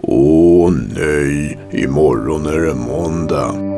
Åh nej, imorgon är det måndag.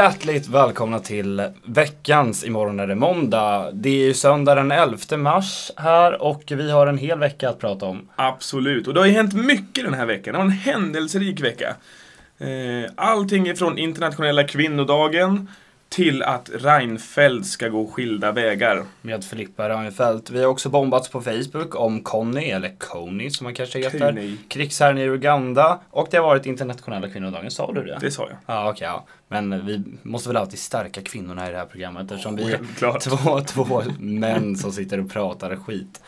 Hjärtligt välkomna till veckans Imorgon är det måndag. Det är ju söndag den 11 mars här och vi har en hel vecka att prata om. Absolut, och det har ju hänt mycket den här veckan. Det var en händelserik vecka. Eh, allting ifrån internationella kvinnodagen till att Reinfeldt ska gå skilda vägar. Med Filippa Reinfeldt. Vi har också bombats på Facebook om Conny, eller Coney som man kanske heter. Coney. Krigsherren i Uganda. Och det har varit internationella kvinnodagen, sa du det? Det sa jag. Ja, okej, ja. Men vi måste väl alltid stärka kvinnorna i det här programmet eftersom vi är två, två män som sitter och pratar skit.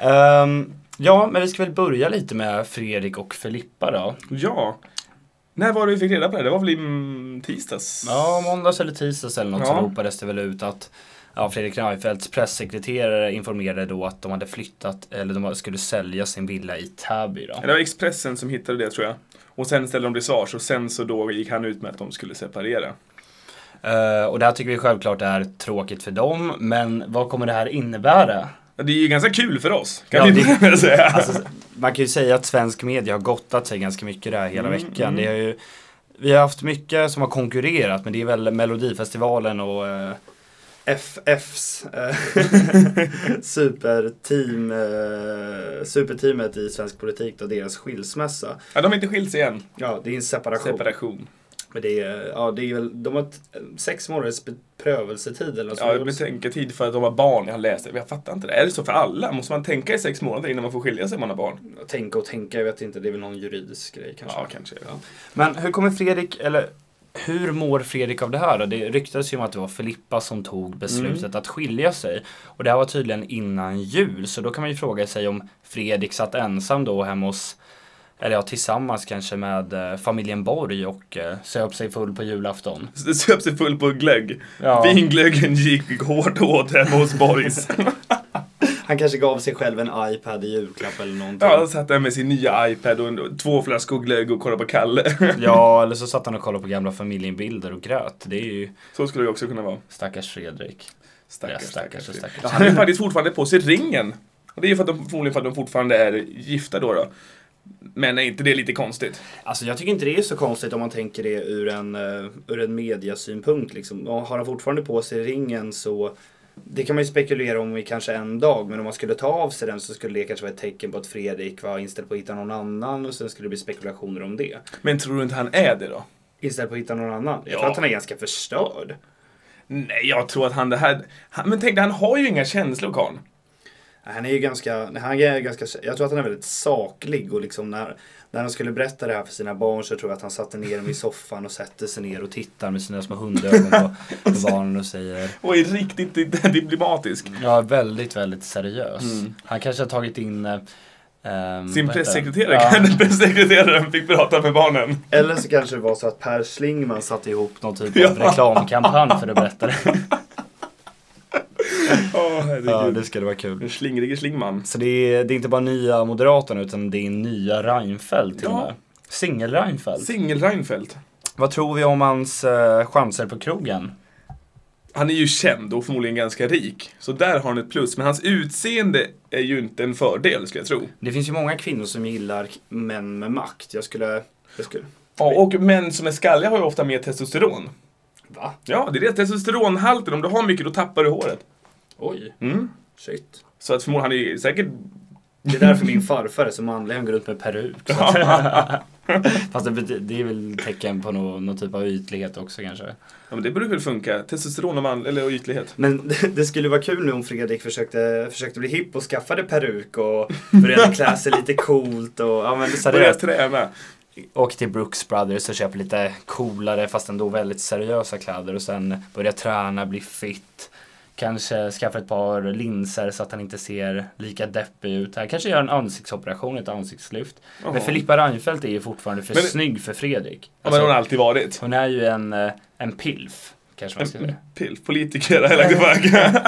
Ehm, ja, men vi ska väl börja lite med Fredrik och Filippa då. Ja. När var det vi fick reda på det? Det var väl i mm, tisdags? Ja, måndags eller tisdags eller något så Ja. ropades det väl ut att ja, Fredrik Reinfeldts pressekreterare informerade då att de hade flyttat, eller de skulle sälja sin villa i Täby då. Det var Expressen som hittade det tror jag. Och sen ställde de till svars och sen så då gick han ut med att de skulle separera. Eh, och det här tycker vi självklart är tråkigt för dem, men vad kommer det här innebära? Det är ju ganska kul för oss, kan Ja, vi det- säga. Alltså, man kan ju säga att svensk media har gottat sig ganska mycket där hela Mm, veckan. mm. Det har ju, vi har haft mycket som har konkurrerat, men det är väl Melodifestivalen och eh, FFs eh, superteam, eh, superteamet i svensk politik och deras skilsmässa. Ja, de har inte skilt sig än. Ja, det är en separation. Separation. Men det är, ja, det är väl, de har ett, sex månaders prövelsetid eller något Ja, betänketid för att de har barn. Jag har läst det. Jag fattar inte det. Är det så för alla? Måste man tänka i sex månader innan man får skilja sig om man har barn? Tänka och tänka, jag vet inte, det är väl någon juridisk grej kanske. Ja, kanske. Ja. Men hur kommer Fredrik, eller hur mår Fredrik av det här då? Det ryktades ju om att det var Filippa som tog beslutet Mm. att skilja sig. Och det här var tydligen innan jul, så då kan man ju fråga sig om Fredrik satt ensam då hemma hos eller ja, tillsammans kanske med eh, familjen Borg och eh, söp sig full på julafton. Söp sig full på glögg. Ja. Vinglöggen gick hårt åt hemma hos Borgs. Han kanske gav sig själv en iPad i julklapp eller någonting. Ja, Ja, han satt där med sin nya iPad och en, två flaskor glögg och kollade på Kalle. eller så satt han och kollade på gamla familjebilder och grät. Det är ju Så skulle det också kunna vara. stackars Fredrik. Stackars, Ja, stackars stackars. stackars. Ja, han ju faktiskt fortfarande på sig ringen. Och det är ju för att de, förmodligen för att de fortfarande är gifta då. då. Men är inte det lite konstigt? Alltså jag tycker inte det är så konstigt om man tänker det ur en, uh, ur en mediasynpunkt. Liksom. Har han fortfarande på sig ringen så det kan man ju spekulera om i kanske en dag, men om man skulle ta av sig den så skulle det kanske vara ett tecken på att Fredrik var inställd på att hitta någon annan och sen skulle det bli spekulationer om det. Men tror du inte han är det då? Inställd på att hitta någon annan? Jag Ja. tror att han är ganska förstörd. Nej, jag tror att han det här... Han, men tänk dig, han har ju inga känslor, karln. Han är ju ganska, han är ganska, jag tror att han är väldigt saklig och liksom när, när han skulle berätta det här för sina barn så tror jag att han satte ner dem i soffan och sätter sig ner och tittar med sina små hundögon på, på barnen och säger Och är riktigt diplomatisk. Ja, väldigt, väldigt seriös. Mm. Han kanske har tagit in ehm, Sin pressekreterare, Ja. pressekreteraren fick prata med barnen. Eller så kanske det var så att Per Schlingman satte ihop någon typ Ja. av reklamkampanj för att berätta det. Herregud. Ja, det skulle vara kul. En slingrige slingman. Så det är, det är inte bara nya Moderaterna utan det är nya Reinfeldt till och Ja. med. Singel-Reinfeldt. Singel-Reinfeldt. Vad tror vi om hans eh, chanser på krogen? Han är ju känd och förmodligen ganska rik. Så där har han ett plus. Men hans utseende är ju inte en fördel, skulle jag tro. Det finns ju många kvinnor som gillar män med makt. Jag skulle... Jag skulle Ja, och män som är skalliga har ju ofta mer testosteron. va? Ja, det är det. Testosteronhalten. Om du har mycket, då tappar du håret. Oj, Mm. shit. Så att förmodligen, han är ju säkert... Det är därför min farfar är så manlig, han går runt med peruk. Så att, fast det, det är väl tecken på någon, någon typ av ytlighet också kanske. Ja, men det brukar väl funka. Testosteron och, man, eller, och ytlighet. Men det, det skulle vara kul nu om Fredrik försökte, försökte bli hipp och skaffade peruk och började klä sig lite coolt och ja men Börja seriöst. träna. Åker till Brooks Brothers och köper lite coolare fast ändå väldigt seriösa kläder och sen börja träna, bli fit. Kanske skaffa ett par linser så att han inte ser lika deppig ut. Han kanske gör en ansiktsoperation, ett ansiktslyft. Jaha. Men Filippa Reinfeldt är ju fortfarande för Men- snygg för Fredrik. Ja, men hon har alltid varit. hon är ju en, eh, en pilf. Kanske man ska säga. Pilf, politiker har jag lagt iväg.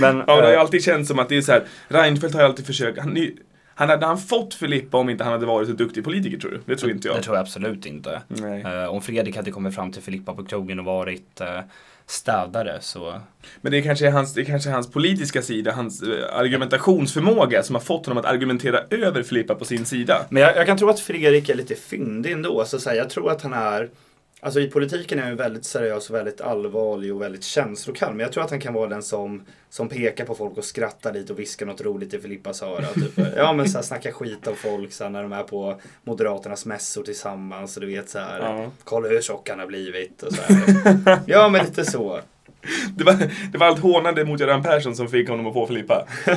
Men, Ja, det har ju eh, alltid känts som att det är så här. Reinfeldt har ju alltid försökt. Han, är han hade han fått Filippa om inte han hade varit så duktig politiker tror du? Det tror inte jag. Det tror jag absolut inte. Nej. Eh, om Fredrik hade kommit fram till Filippa på krogen och varit uh, städare så... Men det är kanske är hans, det är kanske hans politiska sida, hans eh, argumentationsförmåga som har fått honom att argumentera över Filippa på sin sida. Men jag, jag kan tro att Fredrik är lite fyndig ändå. Så, så här, jag tror att han är... Alltså i politiken är han ju väldigt seriös och väldigt allvarlig och väldigt känslokall. Men jag tror att han kan vara den som, som pekar på folk och skrattar lite och viskar något roligt i Filippas öra. Typ. Ja men så här, snacka skit om folk så här, när de är på Moderaternas mässor tillsammans. Och du vet så här, Ja. kolla hur tjock han har blivit. Och så här. Ja men lite så. Det var, det var allt hånande mot Göran Persson som fick honom att få Filippa.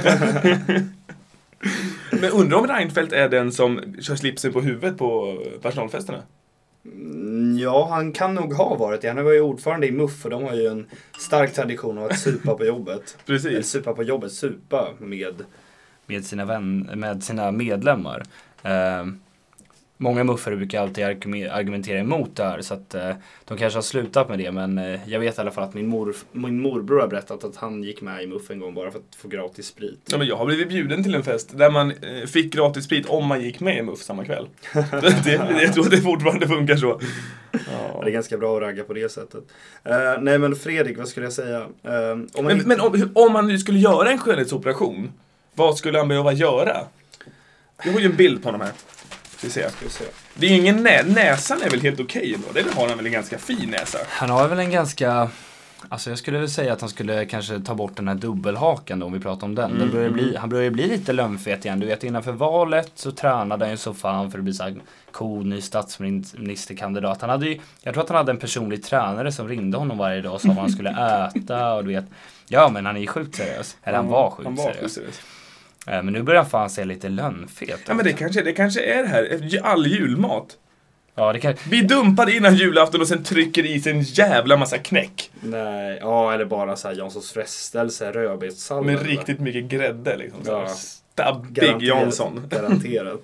Men undrar om Reinfeldt är den som kör slipsen på huvudet på personalfesterna? Mm, Ja, han kan nog ha varit det. Han var ju ordförande i MUF och de har ju en stark tradition av att supa på jobbet. Eller Precis. supa på jobbet, supa med, med, sina, vän, med sina medlemmar. Eh, många muffare brukar alltid argume- argumentera emot det här så att eh, de kanske har slutat med det men eh, jag vet i alla fall att min, mor, min morbror har berättat att han gick med i MUF en gång bara för att få gratis sprit. Ja, men jag har blivit bjuden till en fest där man eh, fick gratis sprit om man gick med i MUF samma kväll. det, det, jag tror att det fortfarande funkar så. Ja, det är ganska bra att ragga på det sättet. Eh, nej men Fredrik, vad skulle jag säga? Eh, om man Men, men om, om han nu skulle göra en skönhetsoperation, vad skulle han behöva göra? Jag har ju en bild på honom här. Ska vi se. Ska vi se. Det är ingen nä näsan är väl helt okej ändå? Det har han väl en ganska fin näsa? Han har väl en ganska... Alltså jag skulle väl säga att han skulle kanske ta bort den här dubbelhakan då, om vi pratar om den. den börjar bli, han börjar ju bli lite lönnfet igen. Du vet innanför valet så tränade han ju så fan för att bli så här cool ny statsministerkandidat. Han hade ju, jag tror att han hade en personlig tränare som ringde honom varje dag och sa vad han skulle äta och du vet. Ja men han är ju sjukt seriös. Eller han var sjukt han var seriös. sjukt seriös. Eh, Men nu börjar han fan se lite lönnfet Ja men det kanske, det kanske är det här, all julmat. Ja det kan... Vi dumpar innan julafton och sen trycker i sig en jävla massa knäck. Nej, ja eller bara så här Janssons frestelse, rödbetssalva. Med riktigt mycket grädde liksom. Ja. Stabbig Garanterat. Jansson. Garanterat.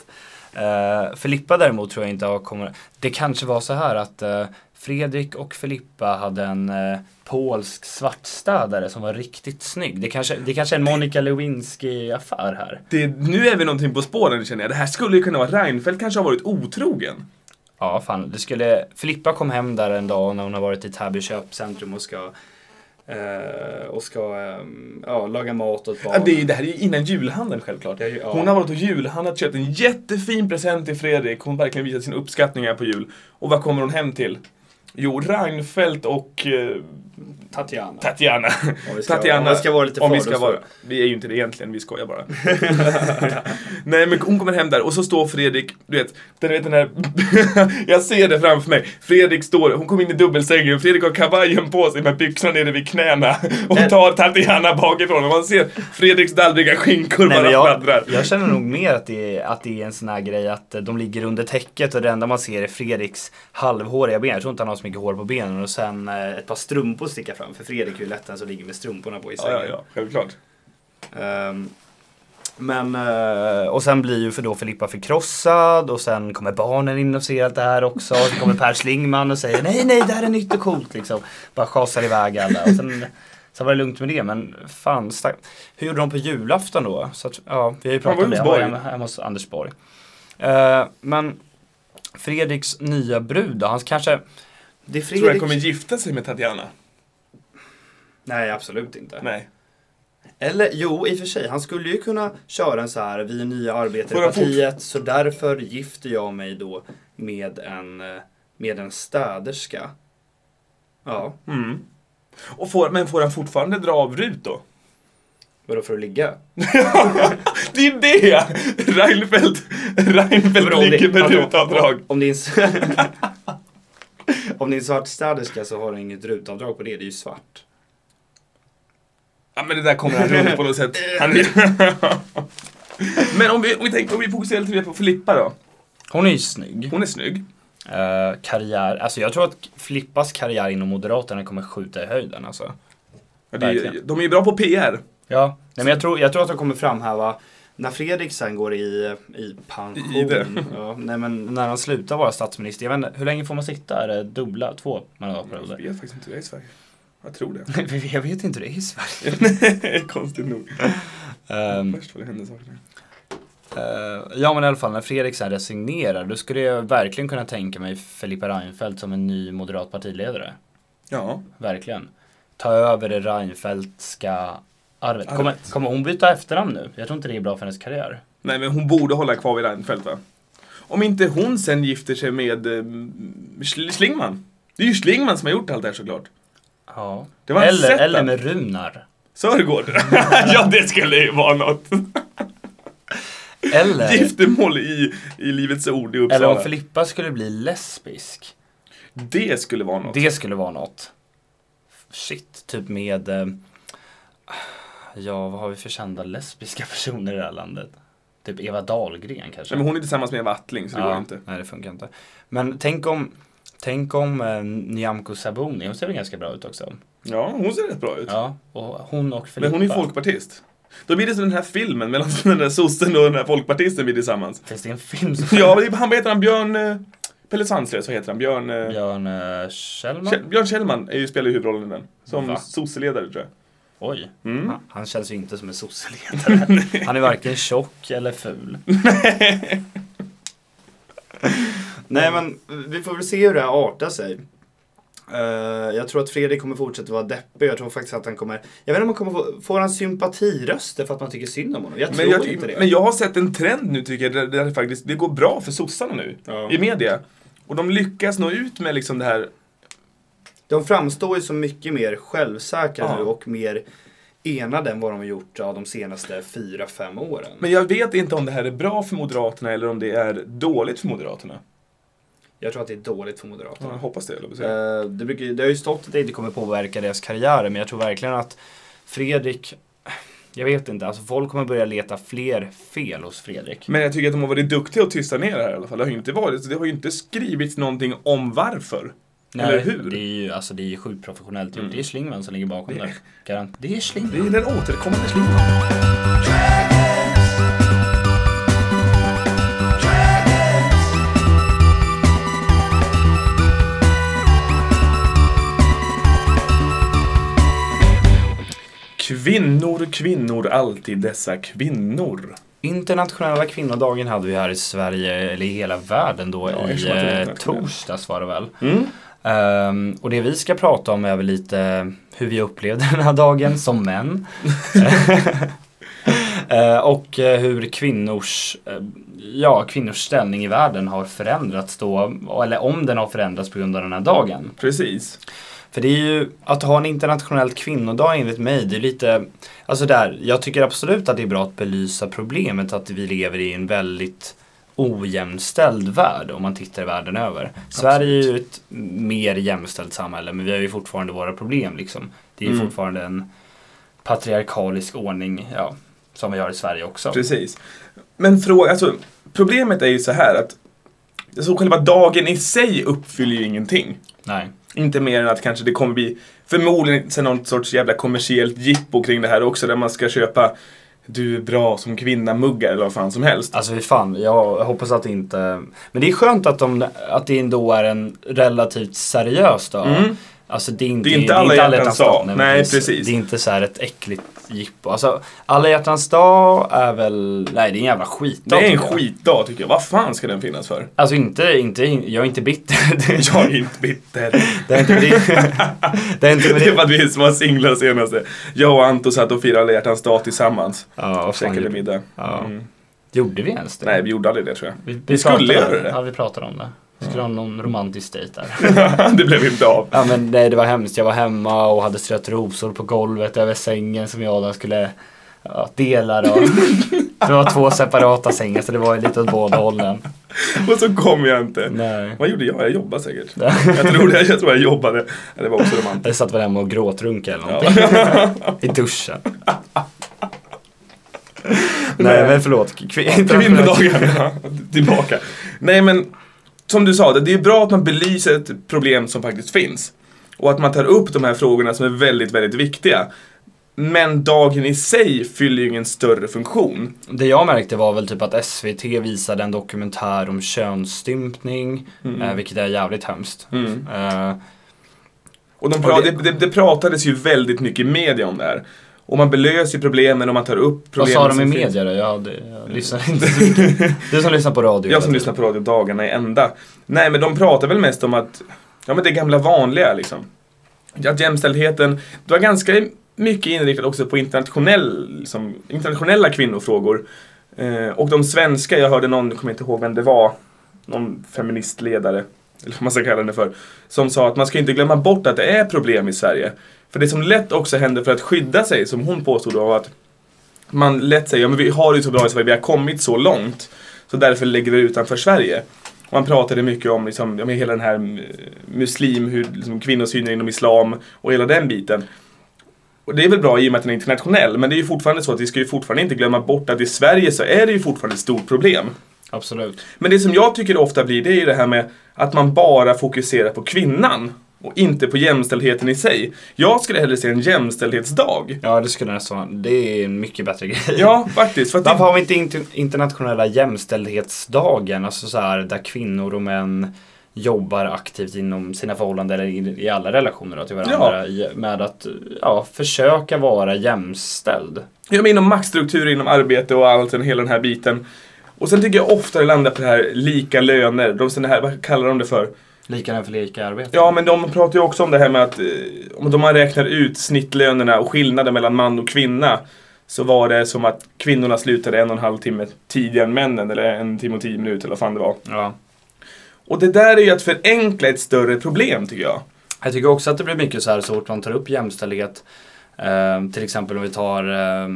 Uh, Filippa däremot tror jag inte har kommit... Det kanske var så här att eh, Fredrik och Filippa hade en uh, polsk svartstädare som var riktigt snygg. Det kanske, det kanske är en Monica Lewinsky-affär här. Det, nu är vi någonting på spåren känner jag. Det här skulle ju kunna vara Reinfeldt kanske har varit otrogen. Ja, fan. Det skulle... Filippa kom hem där en dag när hon har varit i Täby köpcentrum och ska... eh, och ska ehm, ja, laga mat åt barn. Ja, det, är- det här är ju innan julhandeln självklart. Ja, ja. Hon har varit och julhandlat, köpt en jättefin present till Fredrik. Hon har verkligen visat sin uppskattning här på jul. Och vad kommer hon hem till? Jo, Reinfeldt och eh, Tatjana. Tatjana. Om vi ska- Tatjana, om vi ska vara lite om vi ska vara. Vi är ju inte det egentligen, vi skojar bara. Nej men hon kommer hem där och så står Fredrik, du vet, den, vet den här, jag ser det framför mig. Fredrik står, hon kommer in i dubbelsängen, Fredrik har kavajen på sig med byxorna nere vid knäna och Nej. tar Tatjana bakifrån och man ser Fredriks dallriga skinkor Nej, bara jag, fladdrar. jag känner nog mer att det, är, att det är en sån här grej att de ligger under täcket och det enda man ser är Fredriks halvhåriga ben. Jag tror inte han har så mycket hår på benen och sen eh, ett par strumpor sticker fram. För Fredrik är ju lätt den som ligger med strumporna på i Ja, sängen. ja, ja, självklart. Ehm, men, eh, och sen blir ju för då Filippa förkrossad och sen kommer barnen in och ser allt det här också. Och så kommer Per Schlingman och säger nej, nej, det här är nytt och coolt liksom. Bara schasar iväg alla. Och sen, sen var det lugnt med det, men fan, stack. hur gjorde de på julafton då? Så att, ja, vi har ju pratat om det. Borg. hemma, hemma hos Anders Borg. Eh, men Fredriks nya brud då? Han kanske... Det är Tror Fredrik... jag kommer gifta sig med Tatjana? Nej, absolut inte. Nej. Eller jo, i och för sig. Han skulle ju kunna köra en så här, vi är nya Får han Arbetarepartiet, så därför gifter jag mig då med en, eh, med en städerska. Ja, Mm. Och får, men får han fortfarande dra av RUT då? vadå för att ligga? Det är det! Reinfeldt, Reinfeldt ligger med rutavdrag. Om, om om det är en svart städerska så har han inget rutavdrag på det, det är ju svart. Ja men det där kommer han runt på något sätt. Han men om vi, om vi tänker, om vi fokuserar lite mer på Filippa då. Hon är ju snygg. Hon är snygg. Eh, karriär, alltså jag tror att Flippas karriär inom Moderaterna kommer skjuta i höjden alltså. Ja, det de är ju bra på PR. Ja, nej, men jag tror, jag tror att de kommer framhäva när Fredrik sen går i, i pension, I det. ja, nej, men när han slutar vara statsminister, jag vet inte, hur länge får man sitta? Är det dubbla? Två Jag mandatperioder? vet faktiskt inte det i Sverige. Jag tror det. jag vet inte det är i Sverige. Konstigt nog. Ehm, Värst vad det händer saker. Eh, ja men i alla fall när Fredrik sen resignerar då skulle jag verkligen kunna tänka mig Filippa Reinfeldt som en ny moderat partiledare. Ja. Verkligen. Ta över det Reinfeldtska arvet. Kommer, kommer hon byta efternamn nu? Jag tror inte det är bra för hennes karriär. Nej, men hon borde hålla kvar vid Reinfeldt va? Om inte hon sen gifter sig med eh, Schl- Schlingman. Det är ju Schlingman som har gjort allt det här såklart. Ja. Det var en eller, setup. eller med Runar. Sörgård. ja, det skulle ju vara något. Eller, Giftermål i, i Livets Ord i eller Uppsala. om Filippa skulle bli lesbisk. Det skulle vara något. Det skulle vara något. Shit, typ med... eh, Ja, vad har vi för kända lesbiska personer i det här landet? Typ Eva Dahlgren kanske? Nej, men hon är tillsammans med Eva Attling, så det går inte. Nej, det funkar inte. Men tänk om, tänk om eh, Nyamko Sabuni, hon ser väl ganska bra ut också? Ja, hon ser rätt bra ut. Ja, och hon och men Filippa. hon är ju folkpartist. Då blir det som den här filmen mellan den där sossen och den här folkpartisten blir tillsammans. Finns det en film som Ja, han vad heter han? Björn... eh, Pelle Sandström, så heter han. Björn... eh, Björn uh, Kjellman? Kjell, Björn Kjellman är ju, spelar ju huvudrollen i den. Som sosseledare tror jag. Oj, Mm. han, han känns ju inte som en sosseledare. han är varken tjock eller ful. Nej men vi får väl se hur det här artar sig. Eh, jag tror att Fredrik kommer fortsätta vara deppig. Jag tror faktiskt att han kommer... Jag vet inte om han kommer få... Får han sympatiröster för att man tycker synd om honom? Jag tror Men jag, inte det. men jag har sett en trend nu tycker jag, där, där det faktiskt det går bra för sossarna nu. Ja. I media. Och de lyckas nå ut med liksom det här De framstår ju som mycket mer självsäkra Ja. nu och mer enade än vad de har gjort ja, de senaste fyra fem åren. Men jag vet inte om det här är bra för Moderaterna eller om det är dåligt för Moderaterna. Jag tror att det är dåligt för Moderaterna. Ja, jag hoppas det, eller. Eh, det, brukar, det har ju stått att det inte kommer påverka deras karriärer men jag tror verkligen att Fredrik, jag vet inte, alltså folk kommer börja leta fler fel hos Fredrik. Men jag tycker att de har varit duktiga att tysta ner det här i alla fall. Det har ju inte, varit, det har ju inte skrivits någonting om varför. Eller hur? Det är ju alltså, det är ju sjukt professionellt. Mm. Det är Schlingman som ligger bakom Det- det. Garant. Det är Det Schlingman. är den återkommande slingan. Kvinnor, kvinnor, alltid dessa kvinnor. Internationella kvinnodagen hade vi här i Sverige, eller i hela världen då, Ja, i det eh, torsdags var det väl. Mm. Ehm, och det vi ska prata om är väl lite hur vi upplevde den här dagen som män. Eh, och eh, hur kvinnors, eh, ja, kvinnors ställning i världen har förändrats då, eller om den har förändrats på grund av den här dagen. Precis. För det är ju, att ha en internationell kvinnodag enligt mig, det är lite, alltså där, jag tycker absolut att det är bra att belysa problemet att vi lever i en väldigt ojämställd värld om man tittar i världen över. Sverige är ju ett mer jämställt samhälle men vi har ju fortfarande våra problem liksom. Det är Mm. fortfarande en patriarkalisk ordning, ja, som vi har i Sverige också. Precis. Men fråga, alltså, problemet är ju så här att alltså, själva dagen i sig uppfyller ju ingenting. Nej. Inte mer än att kanske det kommer bli förmodligen någon sorts jävla kommersiellt jippo kring det här också där man ska köpa du är bra som kvinna-muggar eller vad fan som helst. Alltså fy fan, jag hoppas att det inte... Men det är skönt att, de, att det ändå är en relativt seriös dag. Mm. Alltså det är inte, Det är inte alla hjärtans dag. men Nej, precis. Det är inte så här ett äckligt jippo. Alltså alla hjärtans dag är väl... Nej, det är en jävla skitdag. Det är en skitdag tycker jag. Vad fan ska den finnas för? Alltså inte, inte, jag är inte bitter. Jag är inte bitter. det är inte det. det är inte med Det är för det. att vi som var singlar senaste. Jag och Anton satt och firade alla hjärtans dag tillsammans. Ja, fan Käkade gjorde, middag. Ja. Mm. gjorde vi ens det? Nej, vi gjorde aldrig det tror jag. vi, vi skulle pratade- göra det. Ja, vi pratade om det. Skulle ha någon romantisk dejt där. det blev inte av. Ja men nej det var hemskt. Jag var hemma och hade strött rosor på golvet över sängen som jag och Adam skulle ja, dela då. Det var två separata sängar så det var lite åt båda hållen. Och så kom jag inte. Nej. Vad gjorde jag? Jag jobbade säkert. Jag tror det. Jag tror jag jobbade. Det var också romantiskt. Jag satt väl hemma och gråtrunkade eller någonting. I duschen. Nej men förlåt. Kvi- Kvinnodagen. Ja, Tillbaka. Nej men. Som du sa, det är bra att man belyser ett problem som faktiskt finns. Och att man tar upp de här frågorna som är väldigt, väldigt viktiga. Men dagen i sig fyller ju ingen större funktion. Det jag märkte var väl typ att SVT visade en dokumentär om könsstympning, eh, vilket är jävligt hemskt. Eh, Och de Och pra- det- det, det, det pratades ju väldigt mycket i media om det här. Och man belöser problemen och man tar upp vad problemen sa de i media då? Jag, jag lyssnar inte så mycket. Du som lyssnar på radio. Jag som lyssnar på radio dagarna i ända. Nej, men de pratar väl mest om att, ja men det gamla vanliga liksom. Att jämställdheten, det var ganska mycket inriktat också på internationell, liksom, internationella kvinnofrågor. Eh, och de svenska, jag hörde någon, jag kommer inte ihåg vem det var, någon feministledare, eller vad man ska kalla det för, som sa att man ska inte glömma bort att det är problem i Sverige. För det som lätt också händer för att skydda sig, som hon påstod, var att man lätt säger, ja men vi har det så bra i Sverige, vi har kommit så långt. Så därför lägger vi det utanför Sverige. Och man pratade mycket om liksom, ja, hela den här mm, muslim, hur liksom, kvinnosynen inom islam och hela den biten. Och det är väl bra i och med att den är internationell, men det är ju fortfarande så att vi ska ju fortfarande inte glömma bort att i Sverige så är det ju fortfarande ett stort problem. Absolut. Men det som jag tycker ofta blir, det är ju det här med att man bara fokuserar på kvinnan och inte på jämställdheten i sig. Jag skulle hellre se en jämställdhetsdag. Ja, det skulle nästan vara, det är en mycket bättre grej. Ja, faktiskt. För Varför det, har vi inte inter- internationella jämställdhetsdagen? Alltså så här, där kvinnor och män jobbar aktivt inom sina förhållanden eller i, alla relationer då, till varandra i, med att ja, försöka vara jämställd. jag menar inom maktstrukturer, inom arbete och allt, hela den här biten. Och sen tycker jag ofta det landar på det här lika löner. De här, vad kallar de det för? Lika lön för lika arbete. Ja, men de pratar ju också om det här med att eh, om man räknar ut snittlönerna och skillnaden mellan man och kvinna så var det som att kvinnorna slutade en och en halv timme tidigare än männen, eller en timme och tio minuter eller vad fan det var. ja. Och det där är ju att förenkla ett större problem tycker jag. Jag tycker också att det blir mycket så här så fort man tar upp jämställdhet. Eh, till exempel om vi tar eh,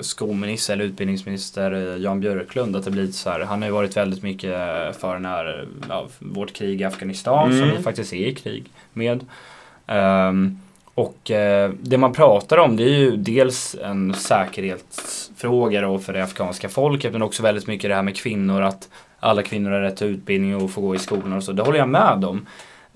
skolminister eller utbildningsminister eh, Jan Björklund. Att det blir så här, han har ju varit väldigt mycket för den här, ja, vårt krig i Afghanistan som Mm. vi faktiskt är i krig med. Ehm, och eh, det man pratar om det är ju dels en säkerhetsfråga då för det afghanska folket men också väldigt mycket det här med kvinnor att alla kvinnor har rätt till utbildning och får gå i skolan och så. Det håller jag med om.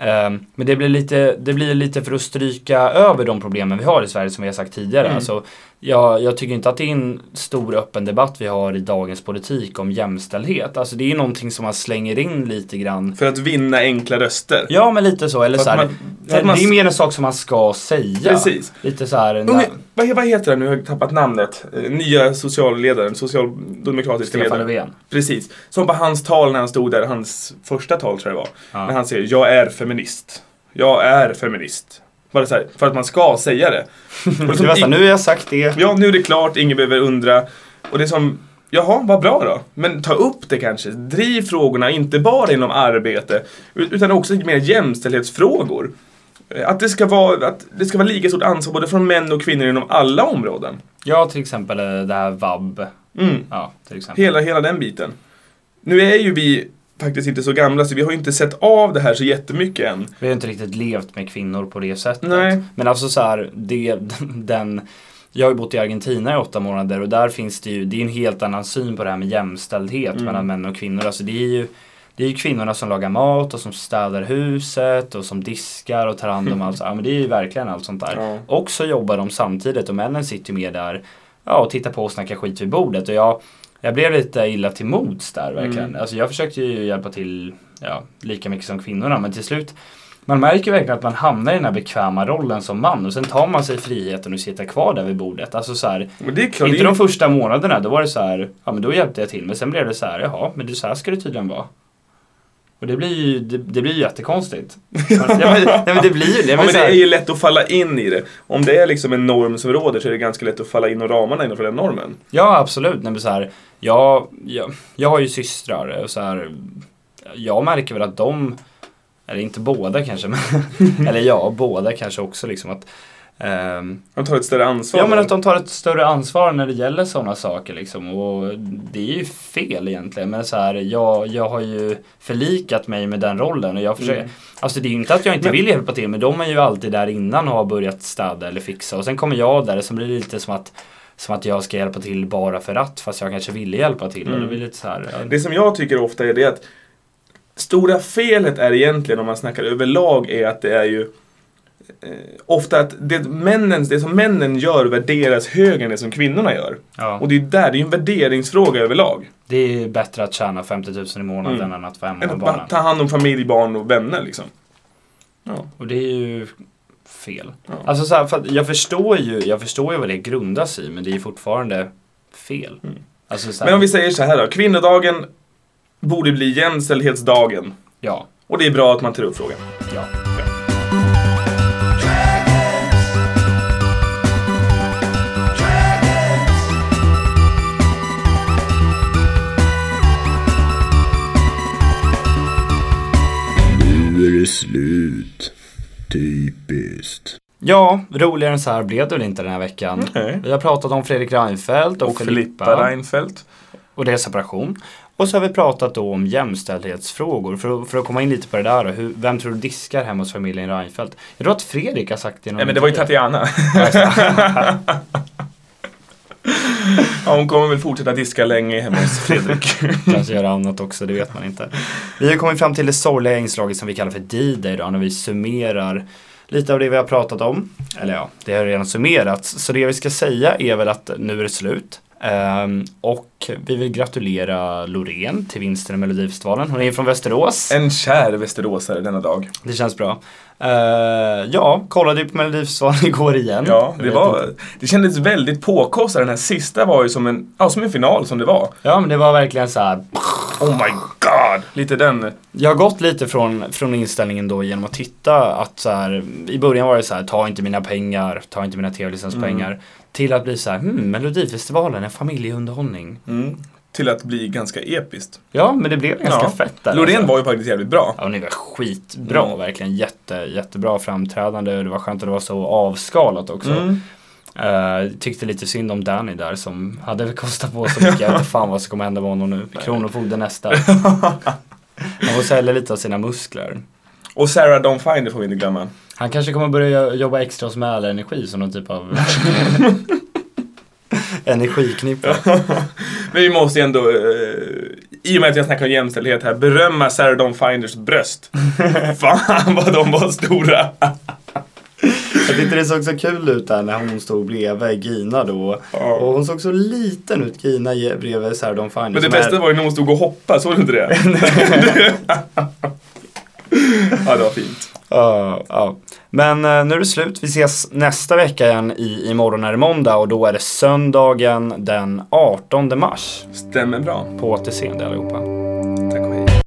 Ehm, Men det blir, lite, det blir lite för att stryka över de problemen vi har i Sverige som vi har sagt tidigare. Mm. Alltså, jag, jag tycker inte att det är en stor öppen debatt vi har i dagens politik om jämställdhet. Alltså det är någonting som man slänger in lite grann. För att vinna enkla röster. Ja men lite så, eller så här, man- att man- Det är mer en sak som man ska säga. Precis. Lite så här, Unge, vad, vad heter han nu? Jag har tappat namnet. Eh, Nya socialledaren, socialdemokratiska Stefan ledaren. Löfven. Precis. Som på hans tal när han stod där, hans första tal tror jag det var. Ja. När han säger jag är feminist. Jag är feminist. Bara så här, för att man ska säga det. Och är Det nu har jag sagt det. Ja, nu är det klart, ingen behöver undra. Och det är som, jaha, vad bra då. Men ta upp det kanske. Driv frågorna, inte bara inom arbete, ut- utan också mer jämställdhetsfrågor. Att det ska vara, att det ska vara lika stort ansvar både från män och kvinnor inom alla områden. Ja till exempel det här vab. Mm. Ja till exempel. Hela, hela den biten. Nu är ju vi faktiskt inte så gamla så vi har inte sett av det här så jättemycket än. Vi har inte riktigt levt med kvinnor på det sättet. Nej. Men alltså så här, det, den, jag har ju bott i Argentina i åtta månader och där finns det ju, det är en helt annan syn på det här med jämställdhet Mm. mellan män och kvinnor. Alltså det är ju det är ju kvinnorna som lagar mat och som städar huset och som diskar och tar hand om allt. Ja men det är ju verkligen allt sånt där. Ja. Och så jobbar de samtidigt och männen sitter ju med där ja, och tittar på och snackar skit vid bordet. Och jag, jag blev lite illa till mods där verkligen. Mm. Alltså jag försökte ju hjälpa till ja, lika mycket som kvinnorna men till slut man märker verkligen att man hamnar i den här bekväma rollen som man och sen tar man sig friheten och sitter kvar där vid bordet. Alltså så här, klart, inte de första månaderna, då var det så här, ja men då hjälpte jag till. Men sen blev det så här, jaha, men det, så här ska det tydligen vara. Och det blir ju, det, det blir ju jättekonstigt. ja, men, nej, men det blir ju det. ja, Men det är ju lätt att falla in i det. Om det är liksom en norm som råder så är det ganska lätt att falla in i ramarna innanför den normen. Ja, absolut. Nej, men så här, jag, jag, jag har ju systrar och så här, jag märker väl att de, eller inte båda kanske, men, eller ja, båda kanske också liksom att ehm, Man tar ett större ansvar. Ja men att de tar ett större ansvar när det gäller sådana saker liksom. Och det är ju fel egentligen. Men så här, jag, jag har ju förlikat mig med den rollen och jag försöker. Mm. Alltså det är ju inte att jag inte Men- vill hjälpa till men de är ju alltid där innan och har börjat städa eller fixa. Och sen kommer jag där och så blir det lite som att som att jag ska hjälpa till bara för att fast jag kanske ville hjälpa till. Mm. blir lite så här. ja. Det som jag tycker ofta är det att stora felet är egentligen om man snackar överlag är att det är ju ofta att det, männen, det som männen gör värderas högre än det som kvinnorna gör. Ja. Och det är där, det är en värderingsfråga överlag. Det är bättre att tjäna 50 000 i månaden Mm. än att vara hemma Än att barnen. ta hand om familj, barn och vänner liksom. Ja. Och det är ju fel. Ja. Alltså så här, för jag, förstår ju, jag förstår ju vad det grundas i, men det är fortfarande fel. Alltså så här, Men om vi säger så här då, kvinnodagen borde bli jämställdhetsdagen. Ja, Och det är bra att man tar upp frågan. ja. Är det slut. Typiskt. Ja, roligare än så här blev det väl inte den här veckan. Nej. Vi har pratat om Fredrik Reinfeldt och, Och Filippa Reinfeldt. och deras separation. Och så har vi pratat då om jämställdhetsfrågor. För att, för att komma in lite på det där då. Hur, vem tror du diskar hemma hos familjen Reinfeldt? Jag tror att Fredrik har sagt det Nej men det var ju. Tatiana. ja, hon kommer väl fortsätta diska länge hemma hos Fredrik. Kanske göra annat också, det vet man inte. Vi har kommit fram till det sorgliga inslaget som vi kallar för D-Day då, när vi summerar lite av det vi har pratat om. Eller ja, det har redan summerats. Så det vi ska säga är väl att nu är det slut. Ehm, och vi vill gratulera Loreen till vinsten i Melodifestivalen. Hon är från Västerås. En kär västeråsare denna dag. Det känns bra. Uh, ja, kollade ju på Melodifestivalen igår igen. Ja, det var, inte. det kändes väldigt påkostat. Den här sista var ju som en, ja, som en final som det var. Ja, men det var verkligen så här. Oh my god! Lite den. Jag har gått lite från, från inställningen då genom att titta att så här, i början var det så här, ta inte mina pengar, ta inte mina tv-licenspengar. Till att bli så här, hmm, Melodifestivalen, en familjeunderhållning. Mm. Till att bli ganska episkt. Ja, men det blev ganska Ja. fett där. Loreen alltså. var ju faktiskt jävligt bra. Ja, hon var skitbra, Mm. verkligen jätte, jättebra framträdande. Det var skönt att det var så avskalat också. Mm. Eh, tyckte lite synd om Danny där som hade kostat på så mycket. Jag vet fan vad som kommer hända med honom nu. Kronofogden nästa. Han får sälja lite av sina muskler. Och Sarah Dawn Finder får vi inte glömma. Han kanske kommer börja jobba extra hos Mälarenergi som någon typ av energiknippa. Men vi måste ju ändå, eh, i och med att jag snackar om jämställdhet här, berömma Sarah Dawn Finders bröst. Fan vad de var stora! Jag tyckte det såg så kul ut där när hon stod bredvid Gina då. Ja. Och hon såg så liten ut, Gina bredvid Sarah Dawn Finer. Men det bästa är- var ju när hon stod och hoppade, såg du inte det? ja, det var fint. Ja, ja. Men eh, nu är det slut. Vi ses nästa vecka igen i imorgon är det måndag och då är det söndagen den 18 mars. Stämmer bra. På återseende allihopa.